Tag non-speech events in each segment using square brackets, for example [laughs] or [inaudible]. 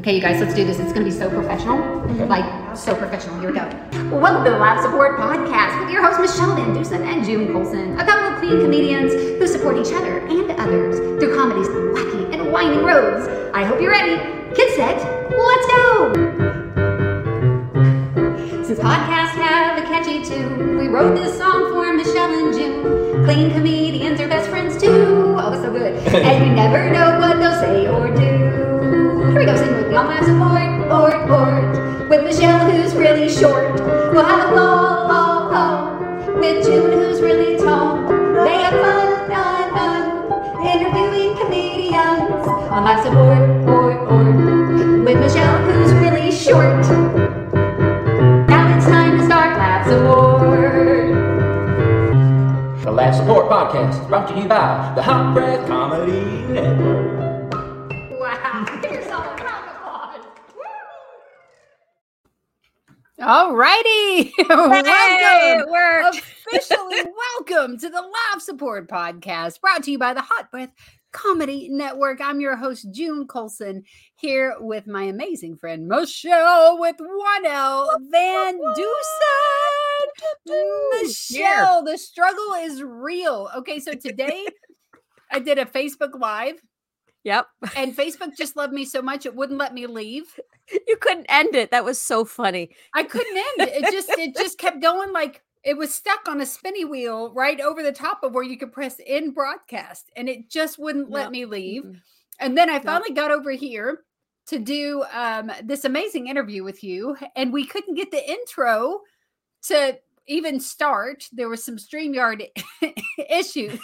Okay, you guys, let's do this. It's going to be so professional. Like, so professional. Here we go. Well, welcome to the Laugh Support Podcast with your hosts, Michelle Van Dusen and June Colson, a couple of clean comedians who support each other and others through comedy's wacky and winding roads. I hope you're ready. Get set. Let's go. Since podcasts have a catchy tune, we wrote this song for Michelle and June. Clean comedians are best friends too. Oh, so good. [laughs] And you never know what they'll say or do. Here we go, sing with live support, or, or. With Michelle, who's really short. We'll have a ball, ball, ball. With June, who's really tall. They have fun, fun, fun. Interviewing comedians. On live support, or, or. With Michelle, who's really short. Now it's time to start Laugh Support. The Laugh Support Podcast brought to you by the Hot Breath Comedy Network. All righty. [laughs] Welcome. [laughs] Officially welcome to the Laugh Support Podcast, brought to you by the Hot Breath Comedy Network. I'm your host, June Colson, here with my amazing friend, Michelle with one L Van Dusen. Michelle, the struggle is real. Okay, so today I did a Facebook Live, Yep. and Facebook just loved me so much it wouldn't let me leave. [laughs] You couldn't end it. That was so funny. I couldn't end it. It just it just kept going like it was stuck on a spinny wheel right over the top of where you could press in broadcast and it just wouldn't let me leave. Mm-mm. And then I finally got over here to do um, this amazing interview with you and we couldn't get the intro to even start. There was some StreamYard [laughs] issues.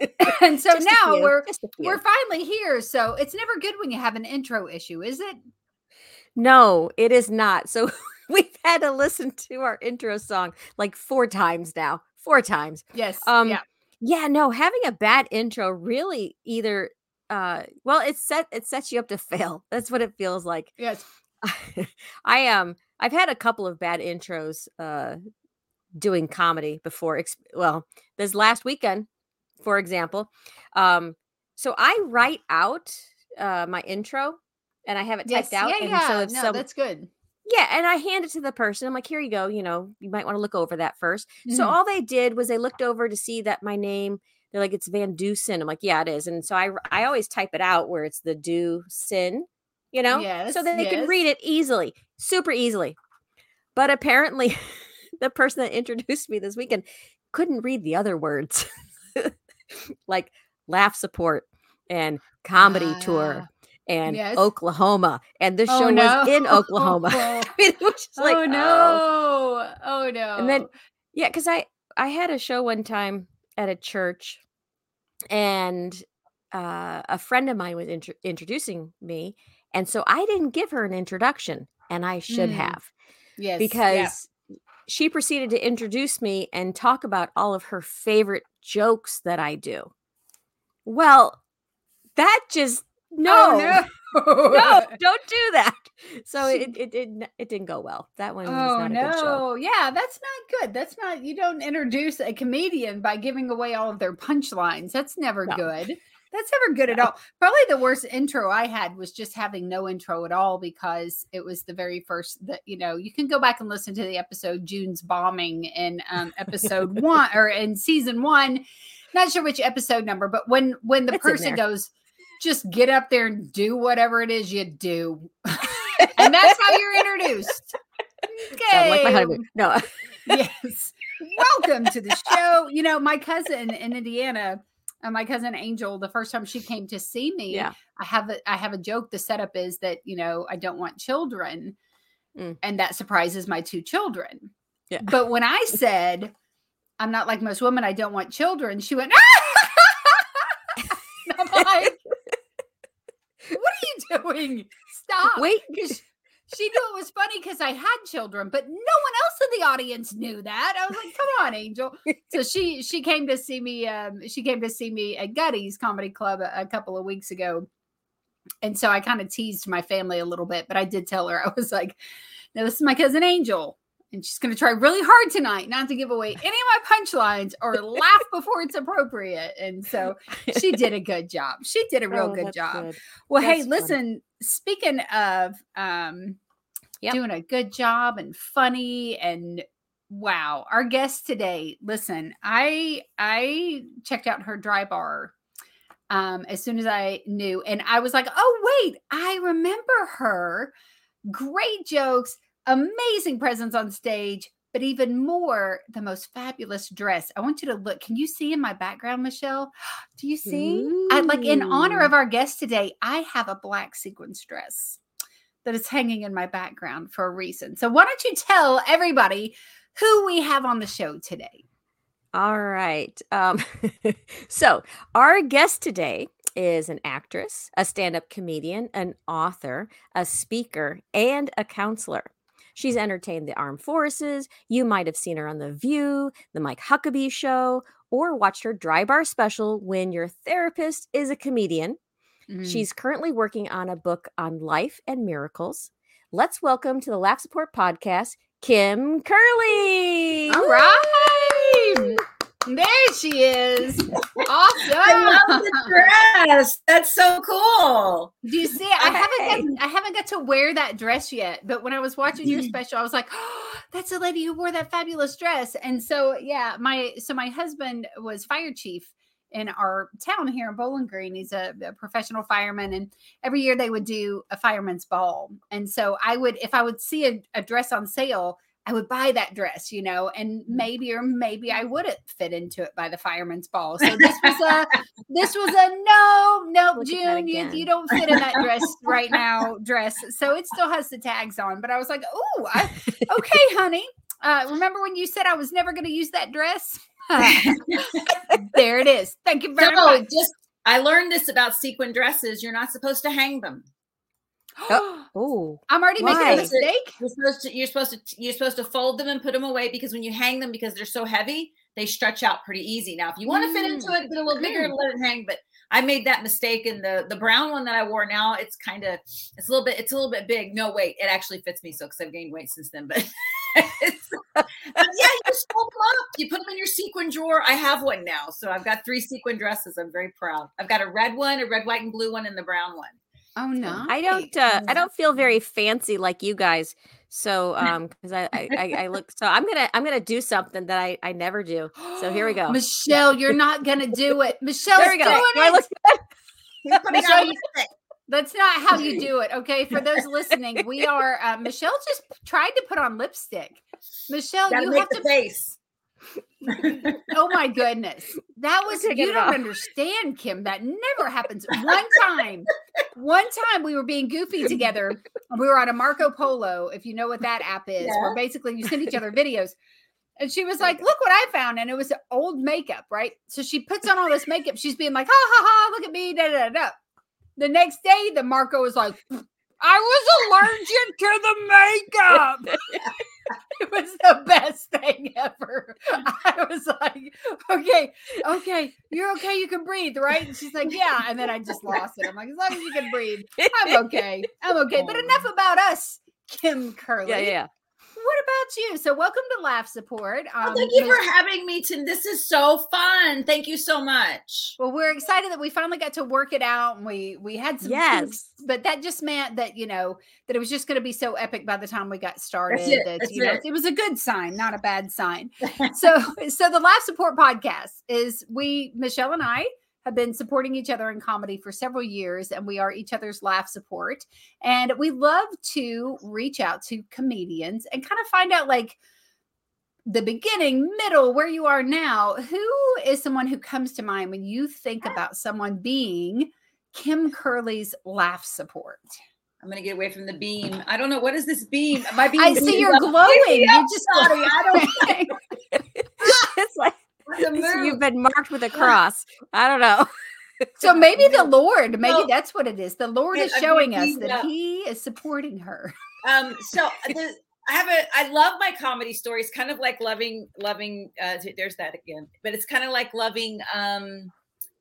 [laughs] and so Just now few, we're we're finally here. So it's never good when you have an intro issue, is it? No, it is not. So [laughs] we've had to listen to our intro song like four times now. Four times. Yes. Um yeah. yeah, no, having a bad intro really either uh well it set it sets you up to fail. That's what it feels like. Yes. I um I've had a couple of bad intros uh doing comedy before. Well, this last weekend, for example. Um so I write out uh my intro and I have it typed out Yeah, and yeah. so if no, some that's good. yeah, and I hand it to the person. I'm like, here you go. You know, you might want to look over that 1st So Mhm. all they did was they looked over to see that my name. They're like, it's Van Dusen. I'm like, yeah, it is. And so I I always type it out where it's the do sin, you know, Yes, so that they can read it easily, super easily. But apparently, [laughs] the person that introduced me this weekend couldn't read the other words, [laughs] like laugh support and comedy tour Ah, and yes. Oklahoma, and this Oh, show [laughs] [laughs] was in no. Oklahoma. I mean, was like, oh no! Oh no! and then yeah because i i had a show one time at a church and uh, a friend of mine was intro- introducing me and so i didn't give her an introduction and i should Mm, have yes, because she proceeded to introduce me and talk about all of her favorite jokes that i do well that just no yeah. no, oh, no! [laughs] don't do that so it, it, it, it didn't go well that one was Oh not a good show no! Yeah, that's not good. That's not. You don't introduce a comedian by giving away all of their punchlines. That's never No. good. That's never good at all. Probably the worst intro I had was just having no intro at all because it was the very first that you know you can go back and listen to the episode June's bombing in um, episode one or in season one. Not sure which episode number, but when when the It's person goes, just get up there and do whatever it is you do, and that's how you're introduced. Okay. Like my honeymoon. no yes. Welcome to the show. You know, my cousin in Indiana, uh, my cousin Angel, the first time she came to see me, Yeah. I have a I have a joke. The setup is that you know I don't want children, Mm. and that surprises my two children. Yeah. But when I [laughs] said I'm not like most women, I don't want children, she went. [laughs] And I'm like, what are you doing? Stop. Wait. Because she knew it was funny because I had children, but no one else in the audience knew that. I was like, "Come on, Angel." [laughs] So she she came to see me. Um, she came to see me at Gutty's Comedy Club a, a couple of weeks ago, and so I kind of teased my family a little bit. But I did tell her I was like, "No, this is my cousin Angel." And she's going to try really hard tonight not to give away any of my punchlines or laugh [laughs] before it's appropriate. And so she [laughs] did a good job. She did a real Oh, good job. good. Well, hey, That's funny. listen, speaking of um Yep. doing a good job and funny and wow, our guest today, listen, I I checked out her dry bar um as soon as I knew and I was like, "Oh, wait, I remember her. Great jokes, amazing presence on stage." But even more, the most fabulous dress. I want you to look. Can you see in my background, Michelle? [gasps] Do you see? I like in honor of our guest today, I have a black sequins dress that is hanging in my background for a reason. So why don't you tell everybody who we have on the show today? All right. Um, [laughs] so, our guest today is an actress, a stand up comedian, an author, a speaker, and a counselor. She's entertained the armed forces. You might have seen her on The View, The Mike Huckabee Show, or watched her dry bar special when your therapist is a comedian. Mm. She's currently working on a book on life and miracles. Let's welcome to the Laugh Support Podcast, Kim Curley. all right. There she is. Awesome. [laughs] I love the dress. That's so cool. Do you see? I haven't got, I haven't got to wear that dress yet, but when I was watching your mm-hmm. special, I was like, "Oh, [gasps] that's the lady who wore that fabulous dress." And so, yeah, my so my husband was fire chief in our town here in Bowling Green. He's a, a professional fireman, and every year they would do a fireman's ball. And so I would, if I would see a, a dress on sale. I would buy that dress, you know, and maybe or maybe I [laughs] wouldn't fit into it by the fireman's ball. So this was a [laughs] this was a no, no, Look June, you, you don't fit in that dress [laughs] right now. Dress, so it still has the tags on. But I was like, oh, okay, honey. Uh, remember when you said I was never going to use that dress? there it is. Thank you very So much. just I learned this about sequin dresses. You're not supposed to hang them. [gasps] Oh, I'm already making a mistake. You're supposed to you're supposed to you're supposed to fold them and put them away because when you hang them because they're so heavy, they stretch out pretty easy. Now, if you want to fit into mm. it, get a little bigger and let it hang. But I made that mistake in the the brown one that I wore. Now it's kind of it's a little bit it's a little bit big. No, wait, it actually fits me so because I've gained weight since then. But [laughs] but yeah, you just fold them up. You put them in your sequin drawer. I have one now, so I've got three sequin dresses. I'm very proud. I've got a red one, a red, white, and blue one, and the brown one. Oh no, I don't. Uh, I don't feel very fancy like you guys. So, [laughs] um, because I, I, I, I look. So I'm gonna, I'm gonna do something that I, I never do. So here we [gasps] go. Michelle. You're not gonna do it. [laughs] Michelle's There we go. doing Do it. [laughs] look Michelle, you- That's not how you do it. Okay, for those listening, we are. Uh, Michelle just tried to put on lipstick. Michelle, Gotta you make have the to face. [laughs] Oh my goodness. That was you don't understand, Kim. That never happens. One time, one time we were being goofy together. We were on a Marco Polo, if you know what that app is, where basically you send each other videos. And she was like, Look what I found. And it was old makeup, right? So she puts on all this makeup. She's being like, ha ha ha, look at me. Da, da, da, da. The next day, the Marco was like, I was allergic to the makeup. [laughs] [laughs] it was the best thing ever. I was like, okay, okay, you're okay. You can breathe, right? And she's like, yeah. And then I just lost it. I'm like, as long as you can breathe, I'm okay. I'm okay. But [laughs] enough about us, Kim Curley. Yeah, yeah, yeah. What about you? So, welcome to Laugh Support. Well, Um, thank you for having me. To this is so fun. Thank you so much. Well, we're excited that we finally got to work it out, and we we had some Yes. kinks, but that just meant that you know that it was just going to be so epic by the time we got started. it, That that's you know it. it was a good sign, not a bad sign. [laughs] so, so the Laugh Support Podcast is we Michelle and I have been supporting each other in comedy for several years, and we are each other's laugh support. And we love to reach out to comedians and kind of find out like the beginning, middle, where you are now. Who is someone who comes to mind when you think about someone being Kim Curley's laugh support? I'm gonna get away from the beam. I don't know what is this beam. My beam. I see you're glowing. You're just Sorry, I don't. [laughs] it's like so you've been marked with a cross. I don't know. [laughs] So maybe the [laughs] Lord, maybe Well, that's what it is. The Lord yeah, is I mean, showing us that uh, He is supporting her. um so [laughs] the, i have a i love my comedy stories kind of like loving loving uh there's that again but it's kind of like loving um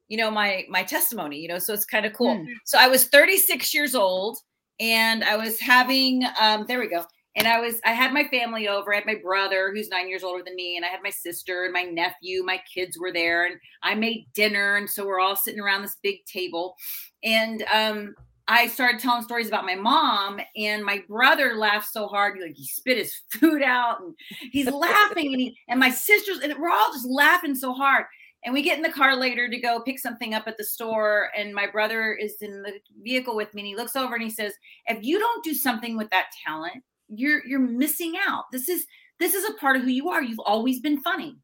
you know my my testimony you know so it's kind of cool Hmm. so i was 36 years old and i was having um there we go and I was I had my family over. I had my brother who's nine years older than me, and I had my sister and my nephew. My kids were there, and I made dinner, and so we're all sitting around this big table, and um, I started telling stories about my mom, and my brother laughed so hard, he like he spit his [laughs] food out, and he's laughing, and he and my sisters, and we're all just laughing so hard. And we get in the car later to go pick something up at the store, and my brother is in the vehicle with me, and he looks over and he says, "If you don't do something with that talent, you're you're missing out. This is this is a part of who you are. You've always been funny."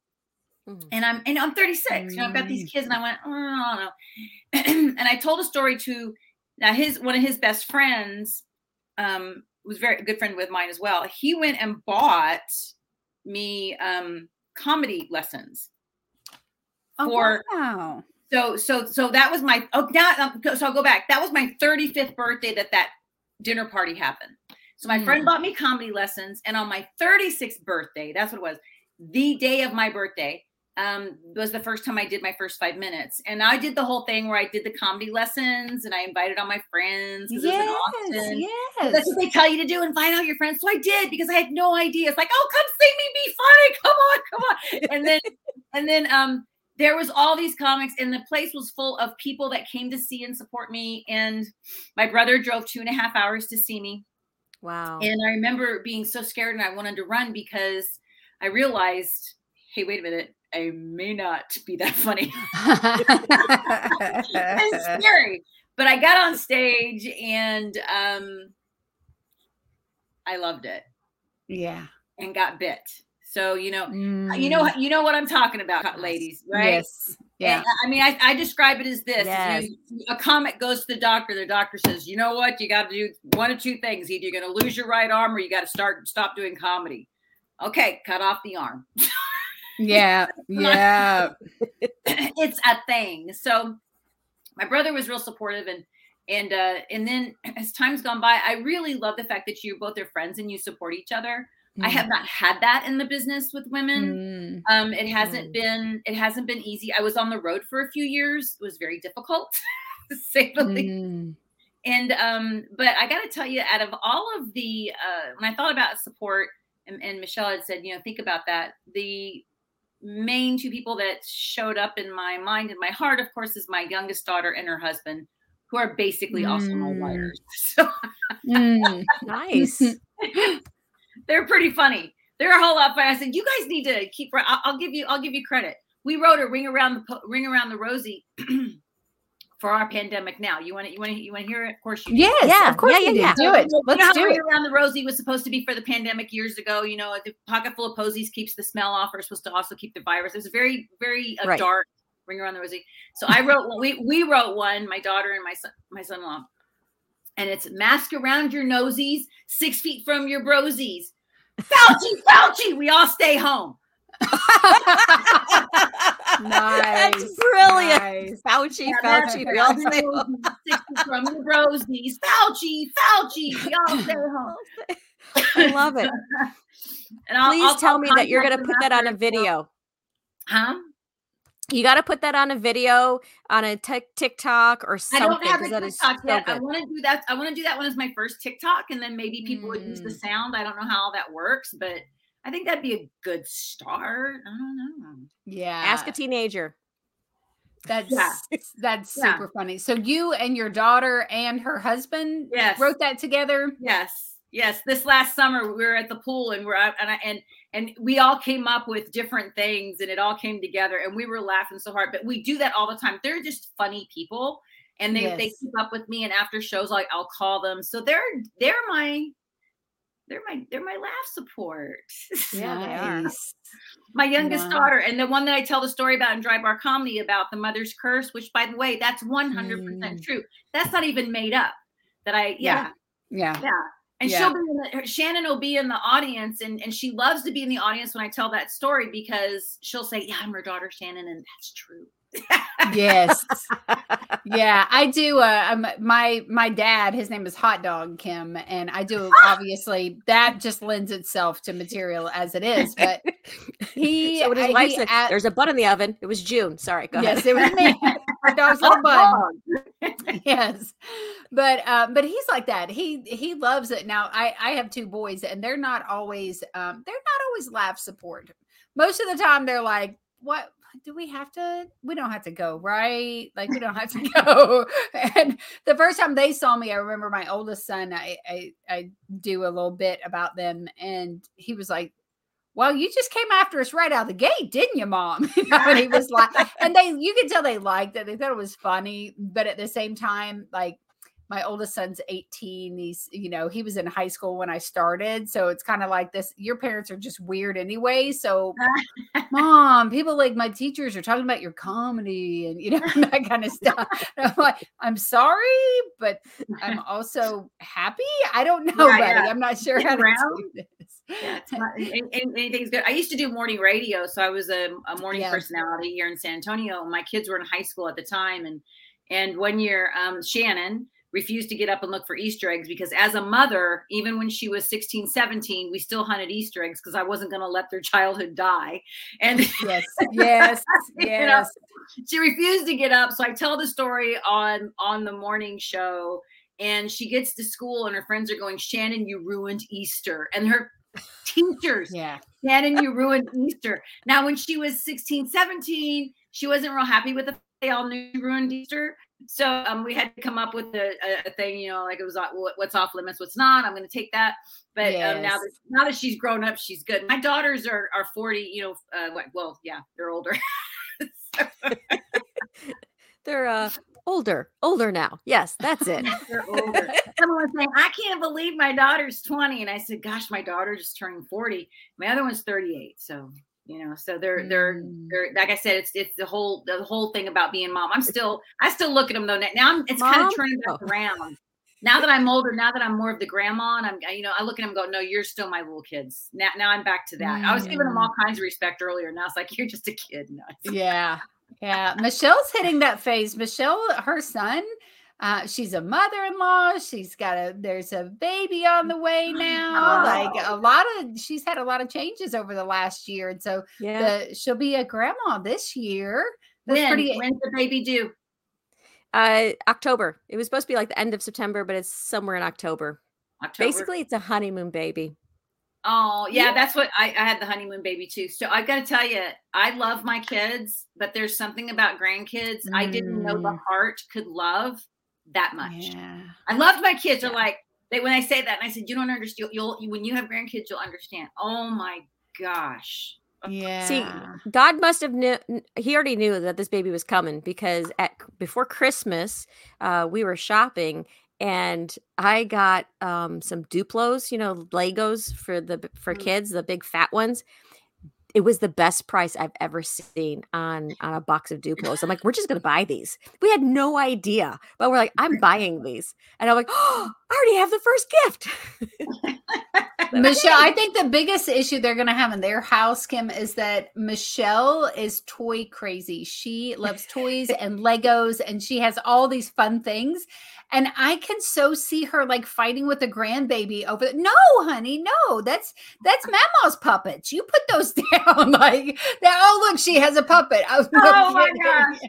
Mhm. And I'm and I'm 36. You know, I've got these kids, and I went, oh, I don't know. and I told a story to now his one of his best friends um was very good friend with mine as well. He went and bought me um comedy lessons Oh, for wow. so so so that was my oh now um, so I'll go back. That was my 35th birthday that that dinner party happened. So my friend Mm. bought me comedy lessons, and on my 36th birthday, that's what it was, the day of my birthday, um, was the first time I did my first five minutes, and I did the whole thing where I did the comedy lessons, and I invited all my friends. 'cause it was in Yes, yes. That's what they tell you to do, and invite all your friends. So I did because I had no idea. It's like, oh, come see me be funny. [laughs] Come on, come on. And then, [laughs] and then, um, there was all these comics, and the place was full of people that came to see and support me. And my brother drove two and a half hours to see me. Wow. And I remember being so scared, and I wanted to run because I realized, hey, wait a minute, I may not be that funny. [laughs] it's [laughs] scary. But I got on stage, and um, I loved it. yeah. and got bit. So you know, Mm. you know, you know what I'm talking about, ladies, right? Yes. Yeah. And, I mean, I, I describe it as this: Yes. You- a comic goes to the doctor. The doctor says, "You know what? You got to do one of two things: either you're going to lose your right arm, or you got to start stop doing comedy." Okay, cut off the arm. Yeah. [laughs] Yeah. [clears throat] it's a thing. So my brother was real supportive and and uh and then [clears throat] as time's gone by, I really love the fact that you both are friends and you support each other. I have not had that in the business with women. Mm. Um, it hasn't Mm. been it hasn't been easy. I was on the road for a few years. It was very difficult, [laughs] to say the least. Mm. And um, but I got to tell you, out of all of the uh, when I thought about support, and, and Michelle had said, you know, think about that. The main two people that showed up in my mind and my heart, of course, is my youngest daughter and her husband, who are basically also my Mm. writers. [laughs] So Mm. [laughs] nice. They're pretty funny. They're a whole lot funny. I said, you guys need to keep. I'll, I'll give you. I'll give you credit. We wrote a ring around the ring around the Rosie [clears throat] for our pandemic. Now, you want to you want to you want to hear it? Of course you. do. Yes, Yeah, of course yeah, you yeah, do. yeah. Do it. you know Let's how do Ring it. Around the Rosie was supposed to be for the pandemic years ago. You know, the pocket full of posies keeps the smell off. We're supposed to also keep the virus. It was very, very uh, Right. dark. Ring around the Rosie. So I wrote one. We we wrote one. My daughter and my son, my son-in-law, and it's mask around your nosies, six feet from your brosies. Fauci, Fauci, we all stay home. [laughs] Nice. That's brilliant. Nice. Fauci, Yeah, Fauci. We all stay feet from your brosies. Fauci, Fauci, we all stay [laughs] home. I love it. [laughs] And I'll, Please I'll- tell me that you're going to put that on a after as well. video. Huh? You got to put that on a video on a tic- TikTok or something. I something. don't have 'cause a that is TikTok so yet. I want to do that. I want to do that one as my first TikTok, and then maybe people would use the Mm. sound. I don't know how all that works, but I think that'd be a good start. I don't know. Yeah. Ask a teenager. That's Yeah. that's Yeah. super funny. So you and your daughter and her husband Yes. wrote that together. Yes, yes. This last summer we were at the pool, and we're and I, and and we all came up with different things, and it all came together, and we were laughing so hard. But we do that all the time. They're just funny people, and they they keep up with me. And after shows, like I'll call them. So they're they're my they're my they're my laugh support. [laughs] Yeah. Nice. my youngest Wow. daughter and the one that i tell the story about in dry bar comedy about the mother's curse which by the way that's 100% Mm. true that's not even made up that i yeah Yeah. yeah and Yeah. she'll be in the, her- shannon will be in the audience and, and she loves to be in the audience when i tell that story because she'll say yeah i'm her daughter shannon and that's true Yes. [laughs] yeah, I do. Uh, um, my my dad, his name is Hot Dog Kim, and I do [laughs] obviously that just lends itself to material as it is. But [laughs] he, so his I- wife he said, a- there's a butt in the oven. It was June. Sorry, go yes, ahead. it was me. Hot dog's [laughs] little bun. [laughs] yes. But uh, but he's like that. He he loves it. Now i i have two boys and they're not always um they're not always laugh support. Most of the time they're like what do we have to we don't have to go right? Like we don't have to [laughs] go. And the first time they saw me i remember my oldest son i i, I do a little bit about them and he was like well, you just came after us right out of the gate, didn't you, mom? [laughs] You know, and he was [laughs] like, and they, you could tell they liked it. They thought it was funny, but at the same time, like my oldest son's 18. He's, you know, he was in high school when I started. So it's kind of like this. Your parents are just weird anyway. So, [laughs] mom, people like my teachers are talking about your comedy and, you know, [laughs] that kind of stuff. And I'm like, I'm sorry, but I'm [laughs] also happy. I don't know, Yeah, buddy. yeah. I'm not sure Get how to do this. Yeah, not, an- an- anything's good. I used to do morning radio, so I was a, a morning Yeah. personality here in San Antonio. My kids were in high school at the time, and and one year, um, Shannon refused to get up and look for Easter eggs because as a mother, even when she was 16, 17, we still hunted Easter eggs because I wasn't going to let their childhood die. And [laughs] Yes, yes, [laughs] You know, yes. she refused to get up so i tell the story on on the morning show and she gets to school and her friends are going shannon you ruined easter and her [sighs] teachers Yeah. shannon you ruined easter now when she was 16 17 she wasn't real happy with it they all knew you ruined easter so um, we had to come up with a, a, thing you know like it was what's off limits what's not i'm going to take that but um, now that now that she's grown up she's good my daughters are are 40 you know uh, well yeah they're older [laughs] They're uh older, older now. Yes, that's it. [laughs] They're older. [laughs] Someone was saying, I can't believe my daughter's 20. And I said, Gosh, my daughter just turned 40. My other one's 38. So, you know, so they're they're Mm. they're like I said, it's it's the whole the whole thing about being mom. I'm still I still look at them though. Now I'm it's kind of turning back around. Now that I'm older, now that I'm more of the grandma, and I'm, you know, I look at them, go, no, you're still my little kids. Now, now I'm back to that. I was giving them all kinds of respect earlier. Now it's like you're just a kid. No, Yeah. [laughs] Yeah. Michelle's hitting that phase. Michelle, her son, uh, she's a mother-in-law. She's got a there's a baby on the way now. Like a lot of she's had a lot of changes over the last year. And so Yeah. the she'll be a grandma this year. That's when, pretty when's the baby due? Uh October. It was supposed to be like the end of September, but it's somewhere in October. October. Basically, it's a honeymoon baby. Oh, yeah, that's what I, I had the honeymoon baby too. So I got to tell you, I love my kids, but there's something about grandkids I didn't know the Mm. heart could love that much. Yeah. I loved my kids. They're like they when I say that, and I said, you don't understand. You'll, you'll when you have grandkids, you'll understand. Oh my gosh. Yeah. See, God must have knew. He already knew that this baby was coming because at before Christmas, uh, we were shopping and I got um, some Duplos, you know, Legos for the for Mm. kids, the big fat ones. It was the best price I've ever seen on on a box of Duplos. I'm like, we're just gonna buy these. We had no idea, but we're like, I'm buying these, and I'm like, oh, [gasps] I already have the first gift. [laughs] [laughs] Michelle, I think the biggest issue they're going to have in their house, Kim, is that Michelle is toy crazy. She loves toys [laughs] and Legos, and she has all these fun things. And I can so see her like fighting with a grandbaby over. No, honey, no, that's that's Mama's puppets. You put those [laughs] down, like that. Oh, look, she has a puppet. [laughs] Oh, my gosh.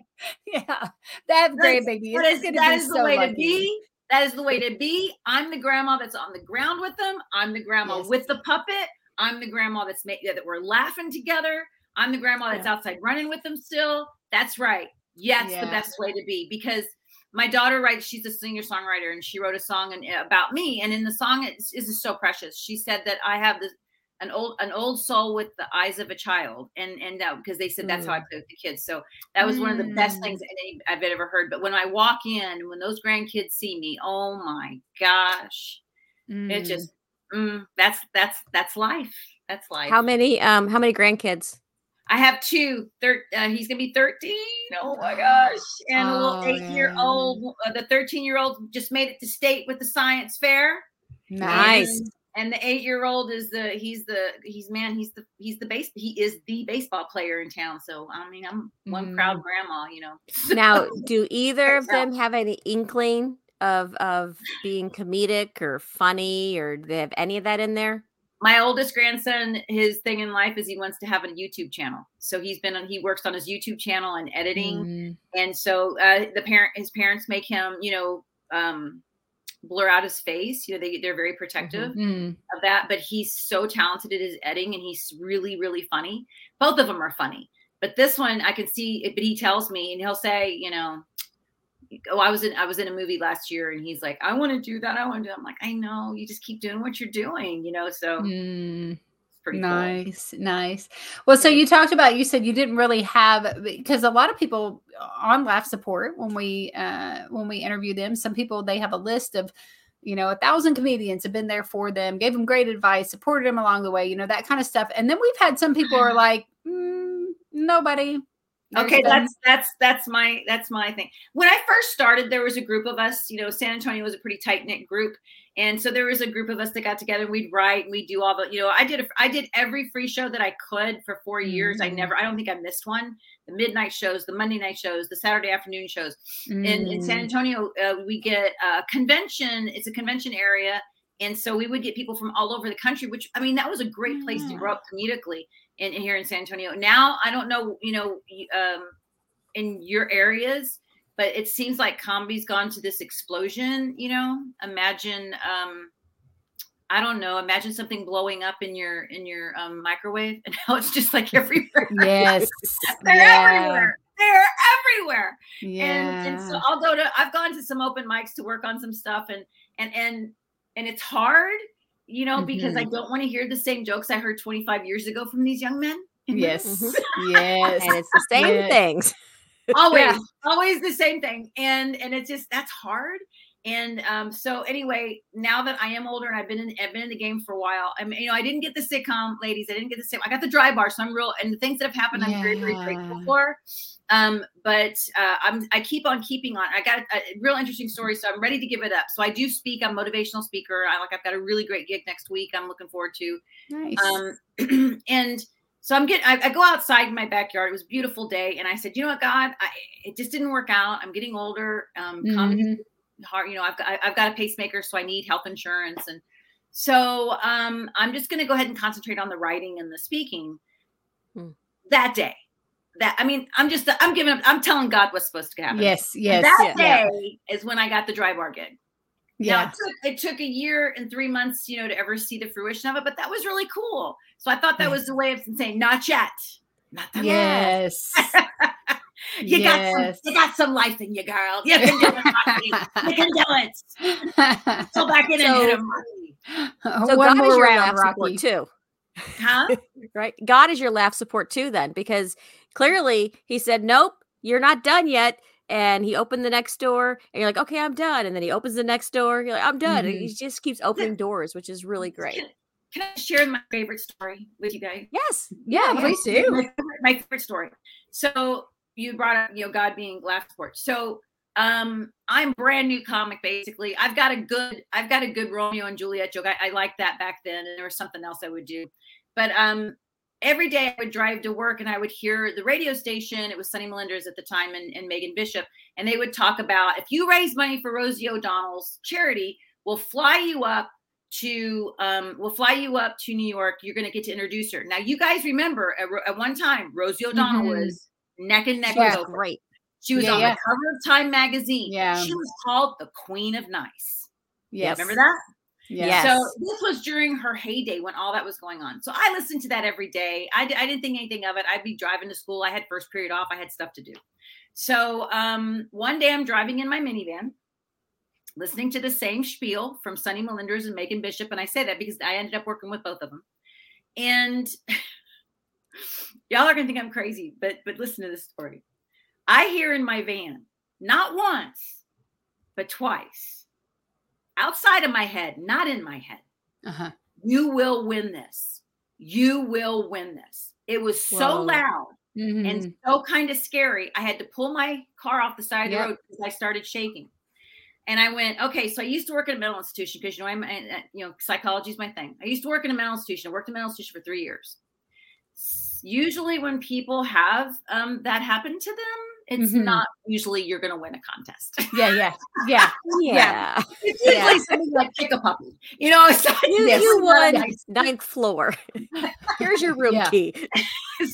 Yeah, that grandbaby That is that be is the way lucky. to be. That is the way to be. I'm the grandma that's on the ground with them. I'm the grandma Yes. with the puppet. I'm the grandma that's made that we're laughing together. I'm the grandma that's outside running with them still. That's right. Yeah, it's the best way to be because my daughter writes. She's a singer songwriter and she wrote a song and, about me. And in the song, it is is so precious. She said that I have this an old an old soul with the eyes of a child, and and that because they said that's how I play with the kids. So that was one of the best Mm. things I've ever heard. But when I walk in, when those grandkids see me, oh my gosh, it Mm. just mm, that's that's that's life. That's life. How many um how many grandkids? I have two. Thir- uh, he's gonna be thirteen. Oh my gosh! And a Oh, little eight-year-old. Uh, the thirteen-year-old just made it to state with the science fair. Nice. And, the eight-year-old is the he's the he's man he's the he's the base he is the baseball player in town. So I mean I'm one proud Mm. grandma, you know. Now, [laughs] do either of them have any inkling of of being comedic or funny, or do they have any of that in there? my oldest grandson, his thing in life is he wants to have a YouTube channel. So he's been on, he works on his YouTube channel and editing. Mm. And so uh, the parent, his parents make him, you know, um, blur out his face. You know, they they're very protective Mm. of that. But he's so talented at his editing, and he's really really funny. Both of them are funny, but this one I can see. But he tells me, and he'll say, you know. Oh, I was in I was in a movie last year, and he's like, "I want to do that. I want to." do that." I'm like, "I know. You just keep doing what you're doing, you know." So Mm. Pretty cool. Nice, nice. Well, so you talked about you said you didn't really have because a lot of people on Laugh Support when we uh when we interview them, some people they have a list of you know a thousand comedians have been there for them, gave them great advice, supported them along the way, you know that kind of stuff. And then we've had some people are like, mm, nobody. There's Okay, that's that's that's my that's my thing. When I first started, there was a group of us. You know, San Antonio was a pretty tight knit group, and so there was a group of us that got together. and We'd write, and we'd do all the. You know, I did a, I did every free show that I could for four years. I never, I don't think I missed one. The midnight shows, the Monday night shows, the Saturday afternoon shows. In, in San Mm. Antonio, uh, we get a convention. It's a convention area. And so we would get people from all over the country, which I mean, that was a great place to grow up comedically in, in here in San Antonio. Now I don't know, you know, um, in your areas, but it seems like comedy's gone to this explosion. You know, imagine, um, I don't know, imagine something blowing up in your in your um, microwave, [laughs] and now it's just like everywhere. [laughs] yes, [laughs] They're yeah, everywhere. They're everywhere yeah. and, and so I'll go to I've gone to some open mics to work on some stuff and and and and it's hard, you know, because I Mm-hmm. don't want to hear the same jokes I heard 25 years ago from these young men. yes, yes, and it's the same Yeah. things. Always, Yeah. always the same thing. And and it's just that's hard. And um, so anyway, now that I am older and I've been in I've been in the game for a while, I mean, you know, I didn't get the sitcom, ladies. I didn't get the same. I got the dry bar, so I'm real. And the things that have happened, I'm very very grateful for. Um, but uh, I'm I keep on keeping on. I got a, a real interesting story, so I'm ready to give it up. So I do speak. I'm a motivational speaker. I like I've got a really great gig next week. I'm looking forward to. nice. Um, [clears throat] and so I'm getting, I, I go outside in my backyard. It was a beautiful day. And I said, you know what, God, I, it just didn't work out. I'm getting older. Um, comedy's hard. You know, I've got, I- I've got a pacemaker, so I need health insurance. And so um, I'm just going to go ahead and concentrate on the writing and the speaking Hmm. that day. That, I mean, I'm just, I'm giving up, I'm telling God what's supposed to happen. yes, And yes, that yeah, day is when I got the dry bar gig. Now, yeah. it took, it took a year and three months, you know, to ever see the fruition of it, but that was really cool. So I thought that was the way of saying, not yet. Not that Yes. [laughs] you got some, you got some life in you, girl. You can do it. Rocky. you can do it. [laughs] Go back in So- and hit him, Rocky. So One God is your round, laugh support too, Huh? [laughs] right? God is your laugh support too, then, because clearly He said, "Nope, you're not done yet." And he opened the next door, and you're like, "Okay, I'm done." And then he opens the next door, you're like, "I'm done." And he just keeps opening doors, which is really great. Can, I share my favorite story with you guys? Yes, Yeah, yeah, please do. favorite, my favorite story. So you brought up, you know, God being laugh support. So um, I'm brand new comic basically. I've got a good, I've got a good Romeo and Juliet joke. I, I liked that back then, and there was something else I would do. But um, every day I would drive to work and I would hear the radio station. It was Sonny Melendrez at the time and, and Megan Bishop, and they would talk about if you raise money for Rosie O'Donnell's charity, we'll fly you up to um we'll fly you up to New York. You're going to get to introduce her. Now you guys remember at, at one time Rosie O'Donnell Mhm. was neck and neck Yeah. with Oprah. great. She was Yeah, on yeah. the cover of Time magazine. Yeah. She was called the Queen of Nice. Yes. Remember that? Yes. So this was during her heyday when all that was going on. So I listened to that every day. I, d- I didn't think anything of it. I'd be driving to school. I had first period off. I had stuff to do. So um, one day I'm driving in my minivan, listening to the same spiel from Sonny Melendrez and Megan Bishop. And I say that because I ended up working with both of them. And [laughs] y'all are gonna think I'm crazy, but but listen to this story. I hear in my van, not once, but twice, outside of my head, not in my head uh-huh. you will win this. You will win this. It was so Whoa. loud Mhm. and so kind of scary. I had to pull my car off the side of the road because I started shaking. And I went, okay, so I used to work in a mental institution because you know I'm, uh, uh, you know, psychology is my thing. I used to work in a mental institution. I worked in a mental institution for three years. Usually, when people have um, that happen to them, it's Mhm. not usually you're going to win a contest. [laughs] Yeah, yeah, yeah. [laughs] Yeah. it's usually Yeah. something like kick a puppy. You know, like, You, Yes. you won Nice. ninth floor. [laughs] Here's your room Yeah. key.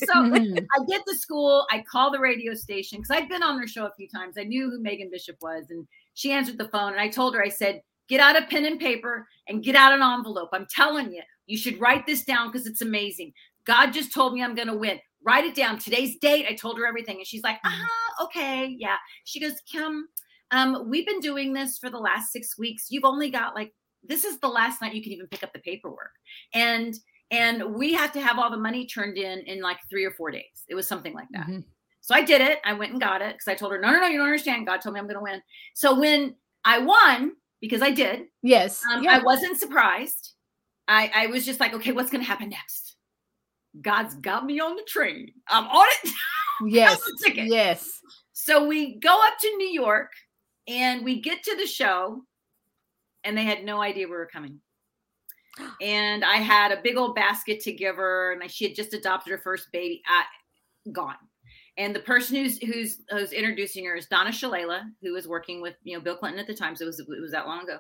so Mhm. I get to school, I call the radio station because I'd been on their show a few times. I knew who Megan Bishop was, and she answered the phone. And I told her, I said, get out a pen and paper and get out an envelope. I'm telling you, you should write this down because it's amazing. God just told me I'm going to win. Write it down. Today's date. I told her everything. And she's like, uh huh, okay, yeah. She goes, Kim, um, we've been doing this for the last six weeks. You've only got like, this is the last night you can even pick up the paperwork. And and we have to have all the money turned in in like three or four days. It was something like that. Mhm. So I did it. I went and got it because I told her, no, no, no, you don't understand. God told me I'm going to win. So when I won, because I did, Yes. um, yeah. I wasn't surprised. I, I was just like, okay, what's going to happen next? God's got me on the train. I'm on it. [laughs] yes. Yes. So we go up to New York and we get to the show, and they had no idea we were coming. [gasps] And I had a big old basket to give her, and she had just adopted her first baby. I, gone. And the person who's who's who's introducing her is Donna Shalala, who was working with you know Bill Clinton at the time, so it was it was that long ago.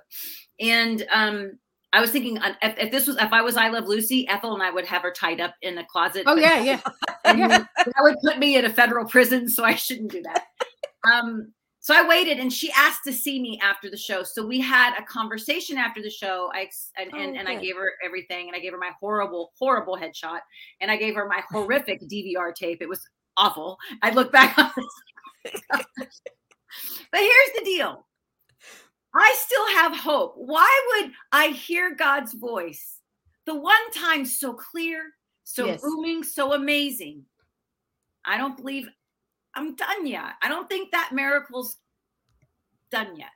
And um, I was thinking uh, if, if this was if I was I Love Lucy, Ethel and I would have her tied up in a closet. Oh yeah, yeah. [laughs] and Yeah. that would put me in a federal prison, so I shouldn't do that. Um, so I waited, and she asked to see me after the show. So we had a conversation after the show. I and, and, Oh, and I gave her everything, and I gave her my horrible, horrible headshot, and I gave her my horrific [laughs] DVR tape. It was awful. I look back on this, [laughs] but here's the deal. I still have hope. Why would I hear God's voice the one time so clear, so Yes. booming, so amazing? I don't believe I'm done yet. I don't think that miracle's done yet.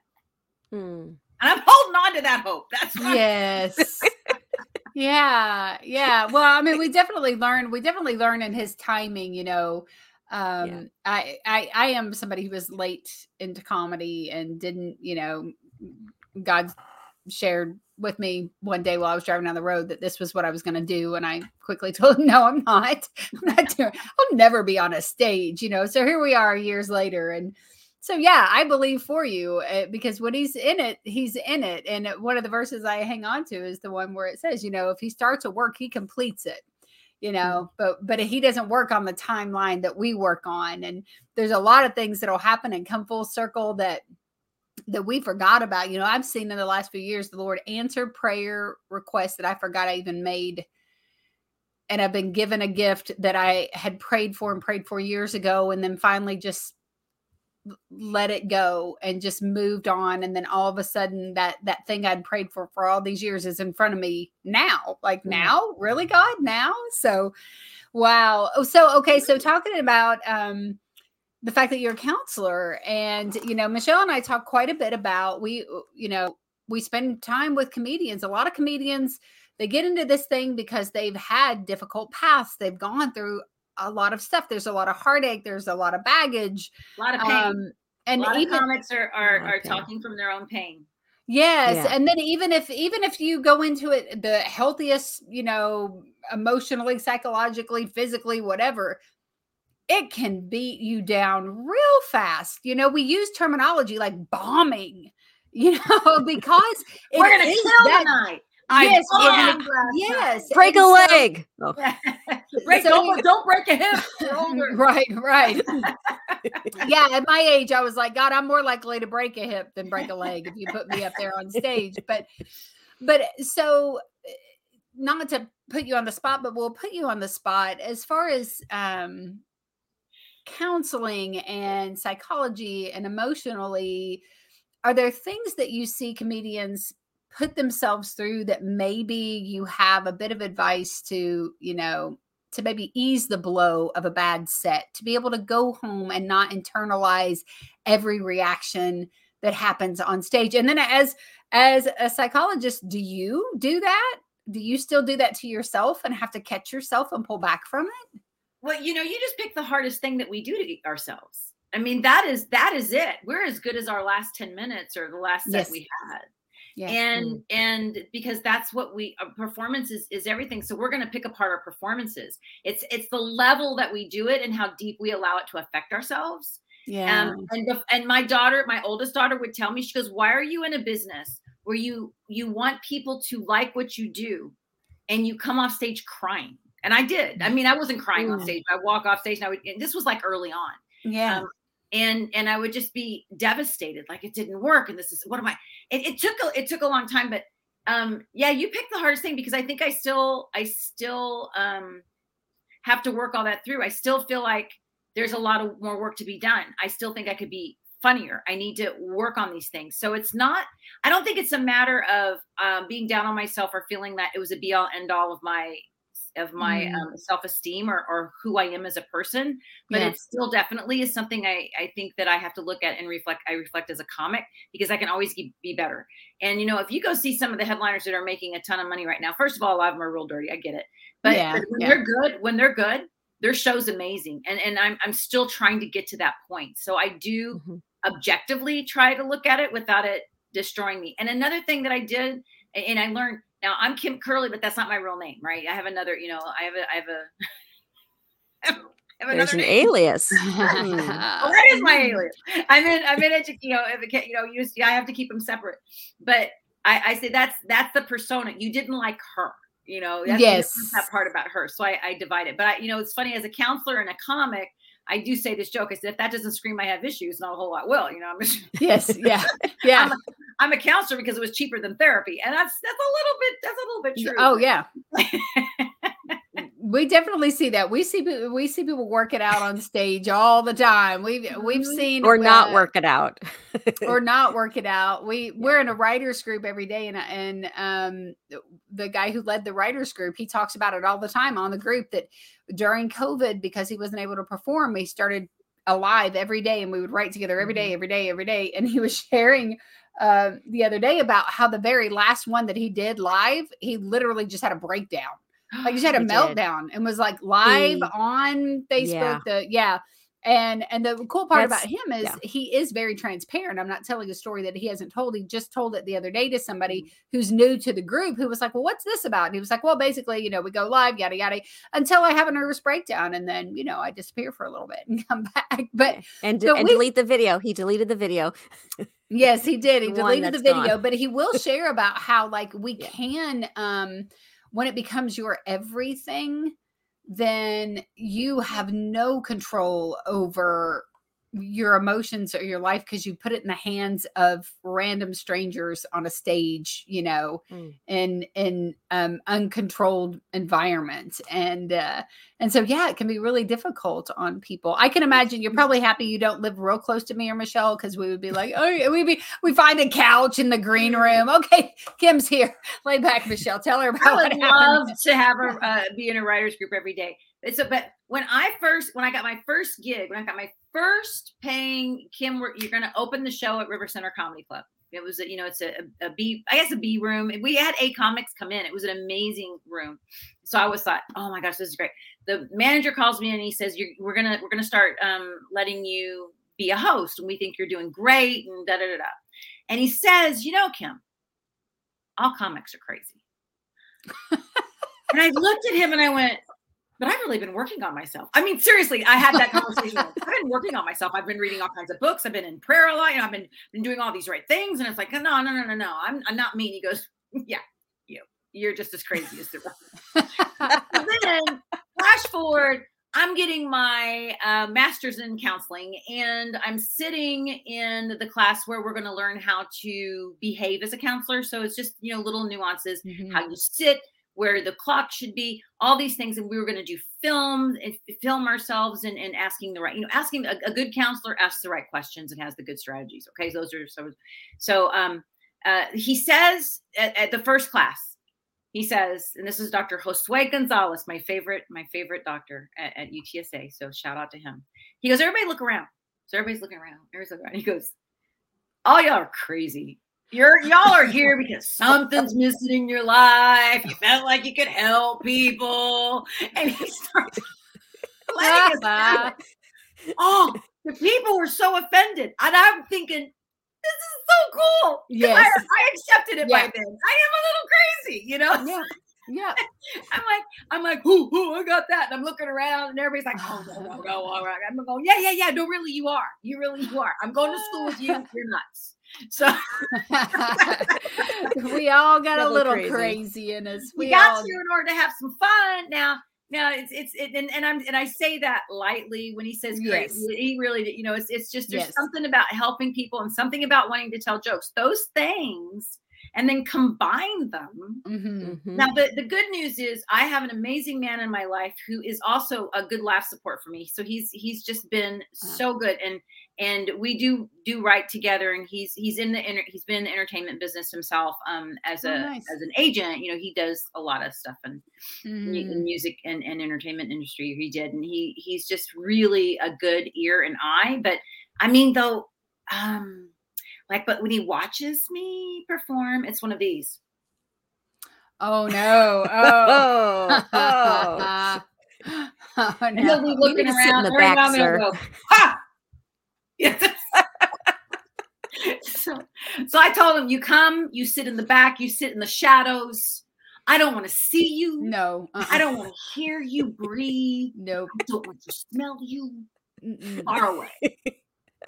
Hmm. And I'm holding on to that hope. That's yes [laughs] yeah yeah well i mean we definitely learn we definitely learn in his timing you know um I, I i am somebody who was late into comedy and didn't you know god shared with me one day while i was driving down the road that this was what i was going to do and i quickly [laughs] told him no i'm not i'm not [laughs] doing i'll never be on a stage you know so here we are years later and so yeah, I believe for you uh, because when he's in it, he's in it. And one of the verses I hang on to is the one where it says, you know, if he starts a work, he completes it. You know, but but he doesn't work on the timeline that we work on. And there's a lot of things that'll happen and come full circle that that we forgot about. You know, I've seen in the last few years the Lord answer prayer requests that I forgot I even made. And I've been given a gift that I had prayed for and prayed for years ago, and then finally just let it go and just moved on and then all of a sudden that that thing i'd prayed for for all these years is in front of me now like Mm. now really god now so wow oh so okay so talking about um the fact that you're a counselor and you know michelle and i talk quite a bit about we uh, you know we spend time with comedians a lot of comedians they get into this thing because they've had difficult paths they've gone through a lot of stuff there's a lot of heartache there's a lot of baggage a lot of pain. um and a lot even of comics are are, are talking from their own pain. yes Yeah. and then even if even if you go into it the healthiest you know emotionally psychologically physically whatever it can beat you down real fast you know we use terminology like bombing [laughs] you know because it We're gonna kill that- tonight. Yes, I yeah, yes Break a so- leg. Oh, [laughs] break, So don't, don't break a hip. Older. [laughs] right right yeah at my age i was like god i'm more likely to break a hip than break a leg if you put me up there on stage but but so eh, not to put you on the spot but we'll put you on the spot as far as um counseling and psychology and emotionally are there things that you see comedians put themselves through that maybe you have a bit of advice to you know to maybe ease the blow of a bad set to be able to go home and not internalize every reaction that happens on stage? And then as as a psychologist do you do that? Do you still do that to yourself and have to catch yourself and pull back from it Well, you know, you just pick the hardest thing that we do to ourselves. I mean, that is that is it. We're as good as our last 10 minutes or the last set Yes. we had. yeah and and because that's what we performance is, is everything so we're going to pick apart our performances it's it's the level that we do it and how deep we allow it to affect ourselves Yeah. Um, and the, and my daughter, my oldest daughter, would tell me, she goes, "Why are you in a business where you you want people to like what you do, and you come off stage crying?" And I did. I mean, I wasn't crying on stage. I walk off stage, and I would. And this was like early on yeah. um, and and I would just be devastated, like it didn't work, and this is what am I? It, it took a, it took a long time, but um, yeah, you picked the hardest thing because I think I still I still um, have to work all that through. I still feel like there's a lot of more work to be done. I still think I could be funnier. I need to work on these things. So it's not. I don't think it's a matter of um, being down on myself or feeling that it was a be all end all of my of my Mm. um, self esteem or, or who I am as a person but Yeah. it still definitely is something I, I think that I have to look at and reflect. I reflect as a comic because I can always be, be better. And you know, if you go see some of the headliners that are making a ton of money right now, first of all, a lot of them are real dirty. I get it, but, Yeah, but when yeah. they're good, when they're good, their show's amazing. And and I'm I'm still trying to get to that point. So I do Mhm. objectively try to look at it without it destroying me. And another thing that I did, and I learned now I'm Kim Kerley, but that's not my real name, right? I have another, you know, I have a I have a [laughs] I have There's an name. alias. [laughs] Oh, that is my alias. I'm in. I'm in edu- You know, if it can- you know, you, I have to keep them separate. But I, I say that's that's the persona. You didn't like her. You know, that's Yes. that part about her. So I, I divide it. But I, you know, it's funny as a counselor and a comic. I do say this joke. I said, if that doesn't scream I have issues, not a whole lot will. You know, I'm just, [laughs] yes. Yeah. [laughs] Yeah. I'm a counselor because it was cheaper than therapy, and that's that's a little bit that's a little bit true. Oh yeah. [laughs] we definitely see that. We see we see people work it out on stage all the time. We've we've Mhm. seen or not uh, work it out. or not work it [laughs] out. We we're in a writers group every day, and and um the guy who led the writers group he talks about it all the time on the group that during COVID because he wasn't able to perform, he started alive every day, and we would write together every day, every day, every day. And he was sharing uh, the other day about how the very last one that he did live, he literally just had a breakdown like he had a [gasps] did. meltdown and was like live He- on Facebook. Yeah. The yeah. And and the cool part about him is yeah. he is very transparent. I'm not telling a story that he hasn't told. He just told it the other day to somebody Mm-hmm. who's new to the group who was like, Well, what's this about? And he was like, Well, basically, you know, we go live, yada yada, until I have a nervous breakdown. And then, you know, I disappear for a little bit and [laughs] come back. But and but and we- delete the video. He deleted the video. [laughs] Yes, he did. He deleted the video, gone. but he will [laughs] share about how like we Yeah. can um when it becomes your everything, then you have no control over your emotions or your life because you put it in the hands of random strangers on a stage, you know, Mm. in in um uncontrolled environment. And uh and so yeah, it can be really difficult on people. I can imagine you're probably happy you don't live real close to me or Michelle because we would be like, oh, we'd be we find a couch in the green room. Okay, Kim's here. Lay back, Michelle. Tell her about I would happened. love to have her uh, be in a writers group every day. It's a but when I first when I got my first gig, when I got my first paying Kim, you're going to open the show at River Center Comedy Club. It was a, you know it's a, a B I guess a B room. We had A comics come in. It was an amazing room. So I always thought, oh my gosh, this is great. The manager calls me and he says, you're, we're gonna we're gonna start um, letting you be a host, and we think you're doing great, and da da da da. And he says, you know, Kim, all comics are crazy. [laughs] and I looked at him and I went, but I've really been working on myself. I mean, seriously, I had that conversation. I've been working on myself. I've been reading all kinds of books. I've been in prayer a lot. You know, I've been been doing all these right things. And it's like, no, no, no, no, no. I'm I'm not mean. He goes, [laughs] yeah, you. You're just as crazy as the rest. [laughs] Then flash forward, I'm getting my uh, master's in counseling, and I'm sitting in the class where we're going to learn how to behave as a counselor. So it's just you know little nuances, Mhm. how you sit, where the clock should be, all these things, and we were going to do film film ourselves and, and asking the right, you know, asking a, a good counselor asks the right questions and has the good strategies. Okay, those are so. So um, uh, he says at, at the first class he says, and this is Dr. Josue Gonzalez, my favorite, my favorite doctor at, at UTSA. So shout out to him. He goes, everybody look around. So everybody's looking around. Everybody's looking around. He goes, all y'all are crazy. You're y'all are here because something's missing in your life. You felt like you could help people, and he starts letting us. [laughs] Oh, the people were so offended, and I'm thinking, this is so cool. Yes. I, I accepted it Yeah. by then. I am a little crazy, you know. Yeah. Yeah. [laughs] I'm like, I'm like, who, who, I got that. And I'm looking around and everybody's like, oh, no, no, no, all right. I'm going, yeah, yeah, yeah. No, really, you are. You really, you are. I'm going to school [sighs] with you. You're nuts. So [laughs] [laughs] we all got a Double little crazy. crazy. in us. we We got all to in order to have some fun. Now, now it's it's it, and, and I'm and I say that lightly when he says Yes. crazy. He really, you know, it's it's just there's Yes. something about helping people and something about wanting to tell jokes. Those things, and then combine them. Mhm. Mhm. Now, the, the good news is I have an amazing man in my life who is also a good laugh support for me. So he's he's just been so good and and we do do write together and he's he's in the inter, he's been in the entertainment business himself um as Oh, a nice. as an agent you know he does a lot of stuff in, in the Mhm. music and, and entertainment industry he did and he he's just really a good ear and eye but i mean though um like but when he watches me perform it's one of these Oh no. Oh. [laughs] Oh, oh. [laughs] oh And he'll be looking need to in around. the back, now and sir. go, [laughs] ha! Yes. [laughs] so, so I told him, you come, you sit in the back, you sit in the shadows. I don't want to see you. No. uh-uh. I don't want to hear you breathe. Nope. I don't want to smell you. Mm-mm. Far away. [laughs]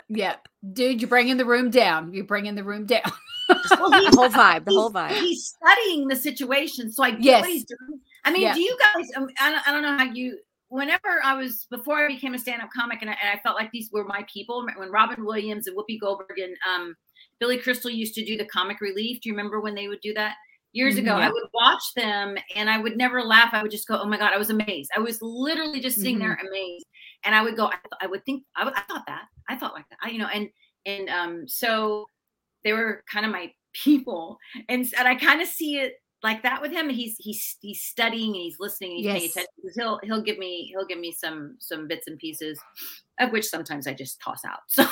Yeah. Dude, you're bringing the room down. You're bringing the room down. [laughs] Well, he- the whole vibe, the he's- whole vibe. He's studying the situation, so I get Yes. what he's doing. I mean, Yeah. do you guys? Um, I don't, I don't know how you. Whenever I was before I became a stand-up comic, and I, and I felt like these were my people. When Robin Williams and Whoopi Goldberg and um, Billy Crystal used to do the comic relief. Do you remember when they would do that? Years Mhm, ago. I would watch them and I would never laugh. I would just go, "Oh my god!" I was amazed. I was literally just sitting there amazed, and I would go, "I, th- I would think, I, would- I thought that, I thought like that, I, you know." And and um, so they were kind of my [laughs] people and, and i kind of see it like that with him he's he's he's studying and he's listening and he's paying Yes. attention 'cause he'll he'll give me he'll give me some some bits and pieces of which sometimes i just toss out [laughs] so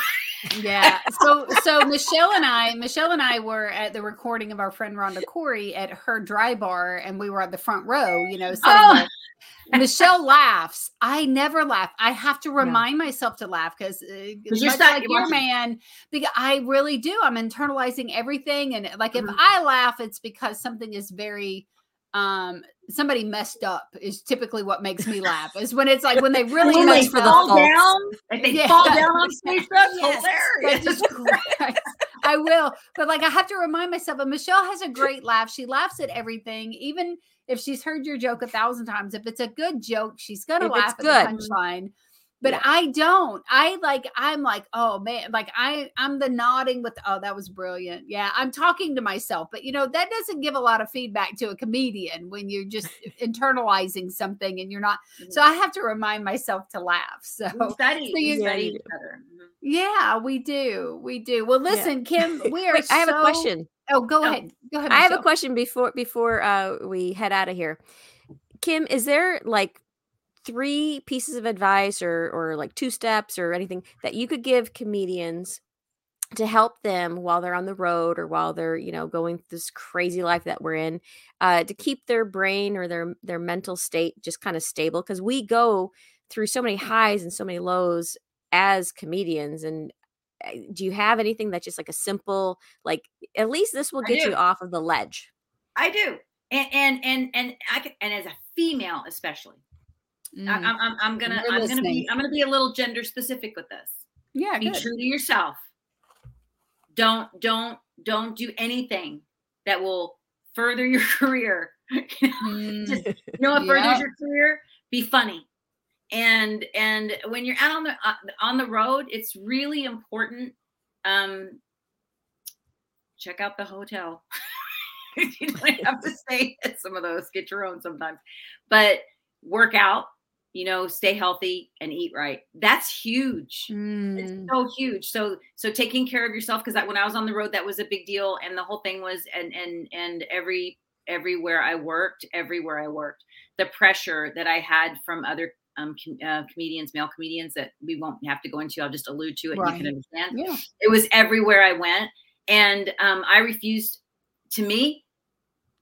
yeah. So so Michelle and I, Michelle and I were at the recording of our friend Rhonda Corey at her dry bar, and we were at the front row, you know, Oh. Michelle laughs. I never laugh. I have to remind myself to laugh because you're much like your watching. man, because I really do. I'm internalizing everything, and like if Mhm. I laugh, it's because something is very um somebody messed up is typically what makes me laugh is when it's like when they [laughs] really when they for the fall faults. down if they Yeah. fall down on stage that's [laughs] Yes, hilarious That just cries. I will, but like I have to remind myself. And Michelle has a great laugh. She laughs at everything, even if she's heard your joke a thousand times. If it's a good joke, she's gonna If it's laugh at good. the punchline. But Yeah. I don't. I like. I'm like, oh man, like I. I'm the nodding with. Oh, that was brilliant. Yeah, I'm talking to myself, but you know that doesn't give a lot of feedback to a comedian when you're just [laughs] internalizing something and you're not. So I have to remind myself to laugh. So we study so you- study Yeah, other Mhm. yeah, we do. We do. Well, listen, Kim, [laughs] we are. Wait, I have a question. Oh, go Oh. ahead. Go ahead. I have a question before before uh, we head out of here. Kim, is there like three pieces of advice or or like two steps or anything that you could give comedians to help them while they're on the road or while they're you know going through this crazy life that we're in uh, to keep their brain or their their mental state just kind of stable because we go through so many highs and so many lows as comedians and uh, do you have anything that's just like a simple like at least this will get you off of the ledge? I do and and and and i can and as a female especially I, Mm. I'm, I'm i'm gonna We're i'm gonna be i'm gonna be a little gender specific with this. Yeah, be good. true to yourself. Don't don't don't do anything that will further your [laughs] career. [laughs] You Mm, know what Yeah. furthers your career? Be funny. And and when you're out on the uh, on the road it's really important um check out the hotel. [laughs] You don't have to stay at some of those. Get your own sometimes. But work out you know stay healthy and eat right that's huge mm, it's so huge so so taking care of yourself because when i was on the road that was a big deal and the whole thing was and and and every everywhere i worked everywhere i worked the pressure that i had from other um, com- uh, comedians male comedians that we won't have to go into i'll just allude to it and Right. you can understand yeah. it was everywhere I went. And um, I refused, to me,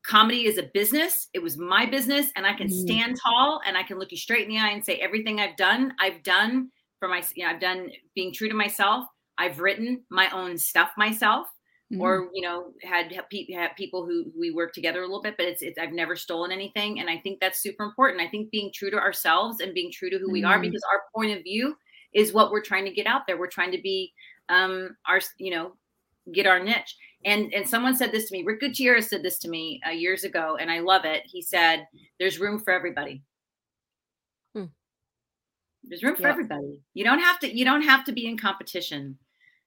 comedy is a business. It was my business. And I can Mm. stand tall and I can look you straight in the eye and say, everything I've done, I've done for my, you know, I've done being true to myself. I've written my own stuff myself. Mhm. or you know had, had pe- had people who we work together a little bit but it's, it's i've never stolen anything and i think that's super important i think being true to ourselves and being true to who we are Mhm. because our point of view is what we're trying to get out there we're trying to be um our you know get our niche and and someone said this to me rick gutierrez said this to me uh, years ago and i love it. He said there's room for everybody. Hmm. there's room for everybody. You don't have to you don't have to be in competition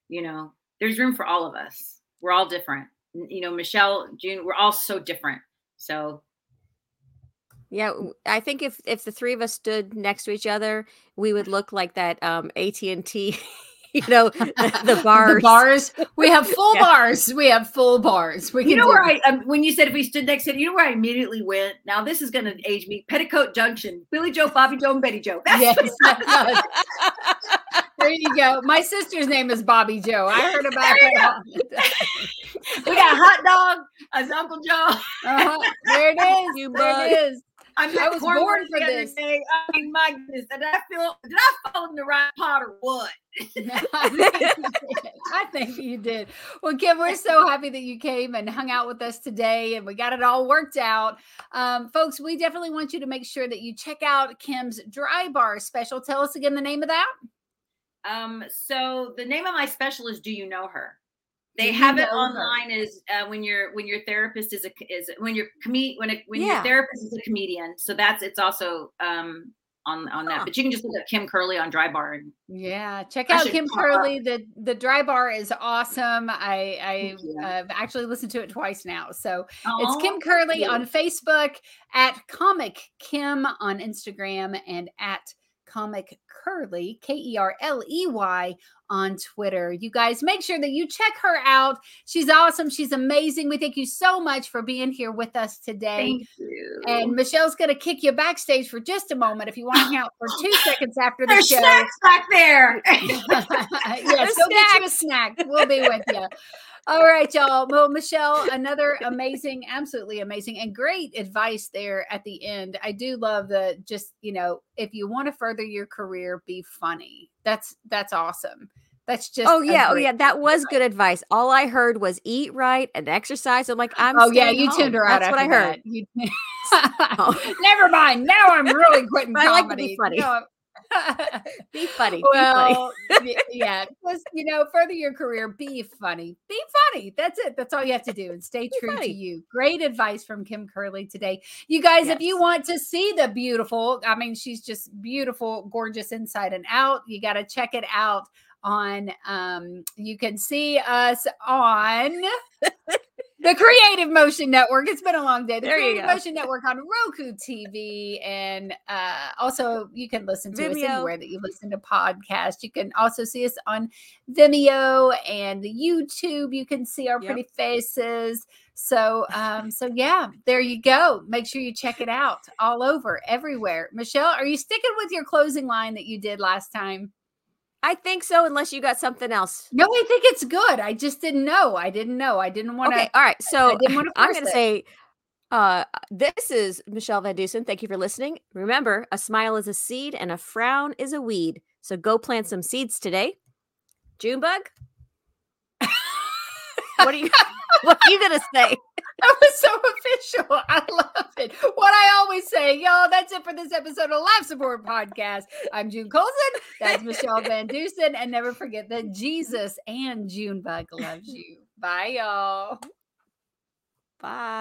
you know? There's room for all of us. We're all different. You know michelle june we're all so different. So Yeah, I think if if the three of us stood next to each other, we would look like that um AT and T, [laughs] [laughs] you know, the [laughs] bars. The bars. We have [laughs] full Yeah. bars. We have full bars. We you can know where it. i um, when you said if we stood next to it, you know where i immediately went now this is going to age me petticoat junction billy joe bobby joe and betty joe That's Yes. There you go. My sister's name is Bobby Joe. I heard about There that. we got a hot dog as uncle joe Uh-huh. There it is. You there mug. it is. I'm I was born for the other this. Day. I mean, my goodness, did I feel? Did I fall in the right pot or what? I think you did. I think you did. Well, Kim, we're so happy that you came and hung out with us today and we got it all worked out. Um, folks, we definitely want you to make sure that you check out Kim's Dry Bar special. Tell us again the name of that. Um, so the name of my special is "Do You Know Her." They have it online as uh, when your when your therapist is a is when your com- when a, when Yeah. your therapist is a comedian. So that's it's also um on on that. Huh. But you can just look at Kim Kerley on Dry Bar and Yeah, check out Kim up. Kerley. The the dry bar is awesome. I I you. uh, actually listened to it twice now. So Aw, it's Kim Kerley on Facebook, at Comic Kim on Instagram, and at Comic Kerley, K E R L E Y, on Twitter. You guys make sure that you check her out. She's awesome. She's amazing. We thank you so much for being here with us today. Thank you. And Michelle's going to kick you backstage for just a moment if you want to hang out for two [laughs] seconds after the there's show. snacks back there. [laughs] yes, go get you a snack. We'll be with you. [laughs] All right, y'all. Well, Michelle, another amazing, absolutely amazing, and great advice there at the end. I do love the just, you know, if you want to further your career, be funny. That's that's awesome. That's just Oh yeah, oh yeah, that was advice. good advice. All I heard was eat right and exercise. I'm like, I'm. Oh yeah, you home. tuned her out. That's what I heard. You- [laughs] Oh. [laughs] Never mind. Now I'm really quitting I like to be comedy. funny. No. [laughs] Be funny. be funny. well, yeah, just you know, further your career, be funny, be funny. That's it. That's all you have to do, and stay true funny. to you. Great advice from Kim Kerley today, you guys. If you want to see the beautiful, I mean, she's just beautiful, gorgeous inside and out. You got to check it out on. Um, you can see us on. The Creative Motion Network. It's been a long day. The There Creative. Motion Network on Roku TV. And uh, also, you can listen to us anywhere that you listen to podcasts. You can also see us on Vimeo and the YouTube. You can see our Yep. pretty faces. So, um, so yeah, there you go. Make sure you check it out all over, everywhere. Michelle, are you sticking with your closing line that you did last time? I think so, unless you got something else. No, I think it's good. I just didn't know. I didn't know. I didn't want to. Okay, all right. So didn't wanna [laughs] I'm going to say, uh, this is Michelle Van Dusen. Thank you for listening. Remember, a smile is a seed and a frown is a weed. So go plant some seeds today. Junebug, what are you? what are you to say? [laughs] That was so official. I love it. What I always say, y'all, that's it for this episode of Laugh Support Podcast. I'm June Colson. That's Michelle Van Dusen. And never forget that Jesus and Junebug loves you. Bye, y'all. Bye.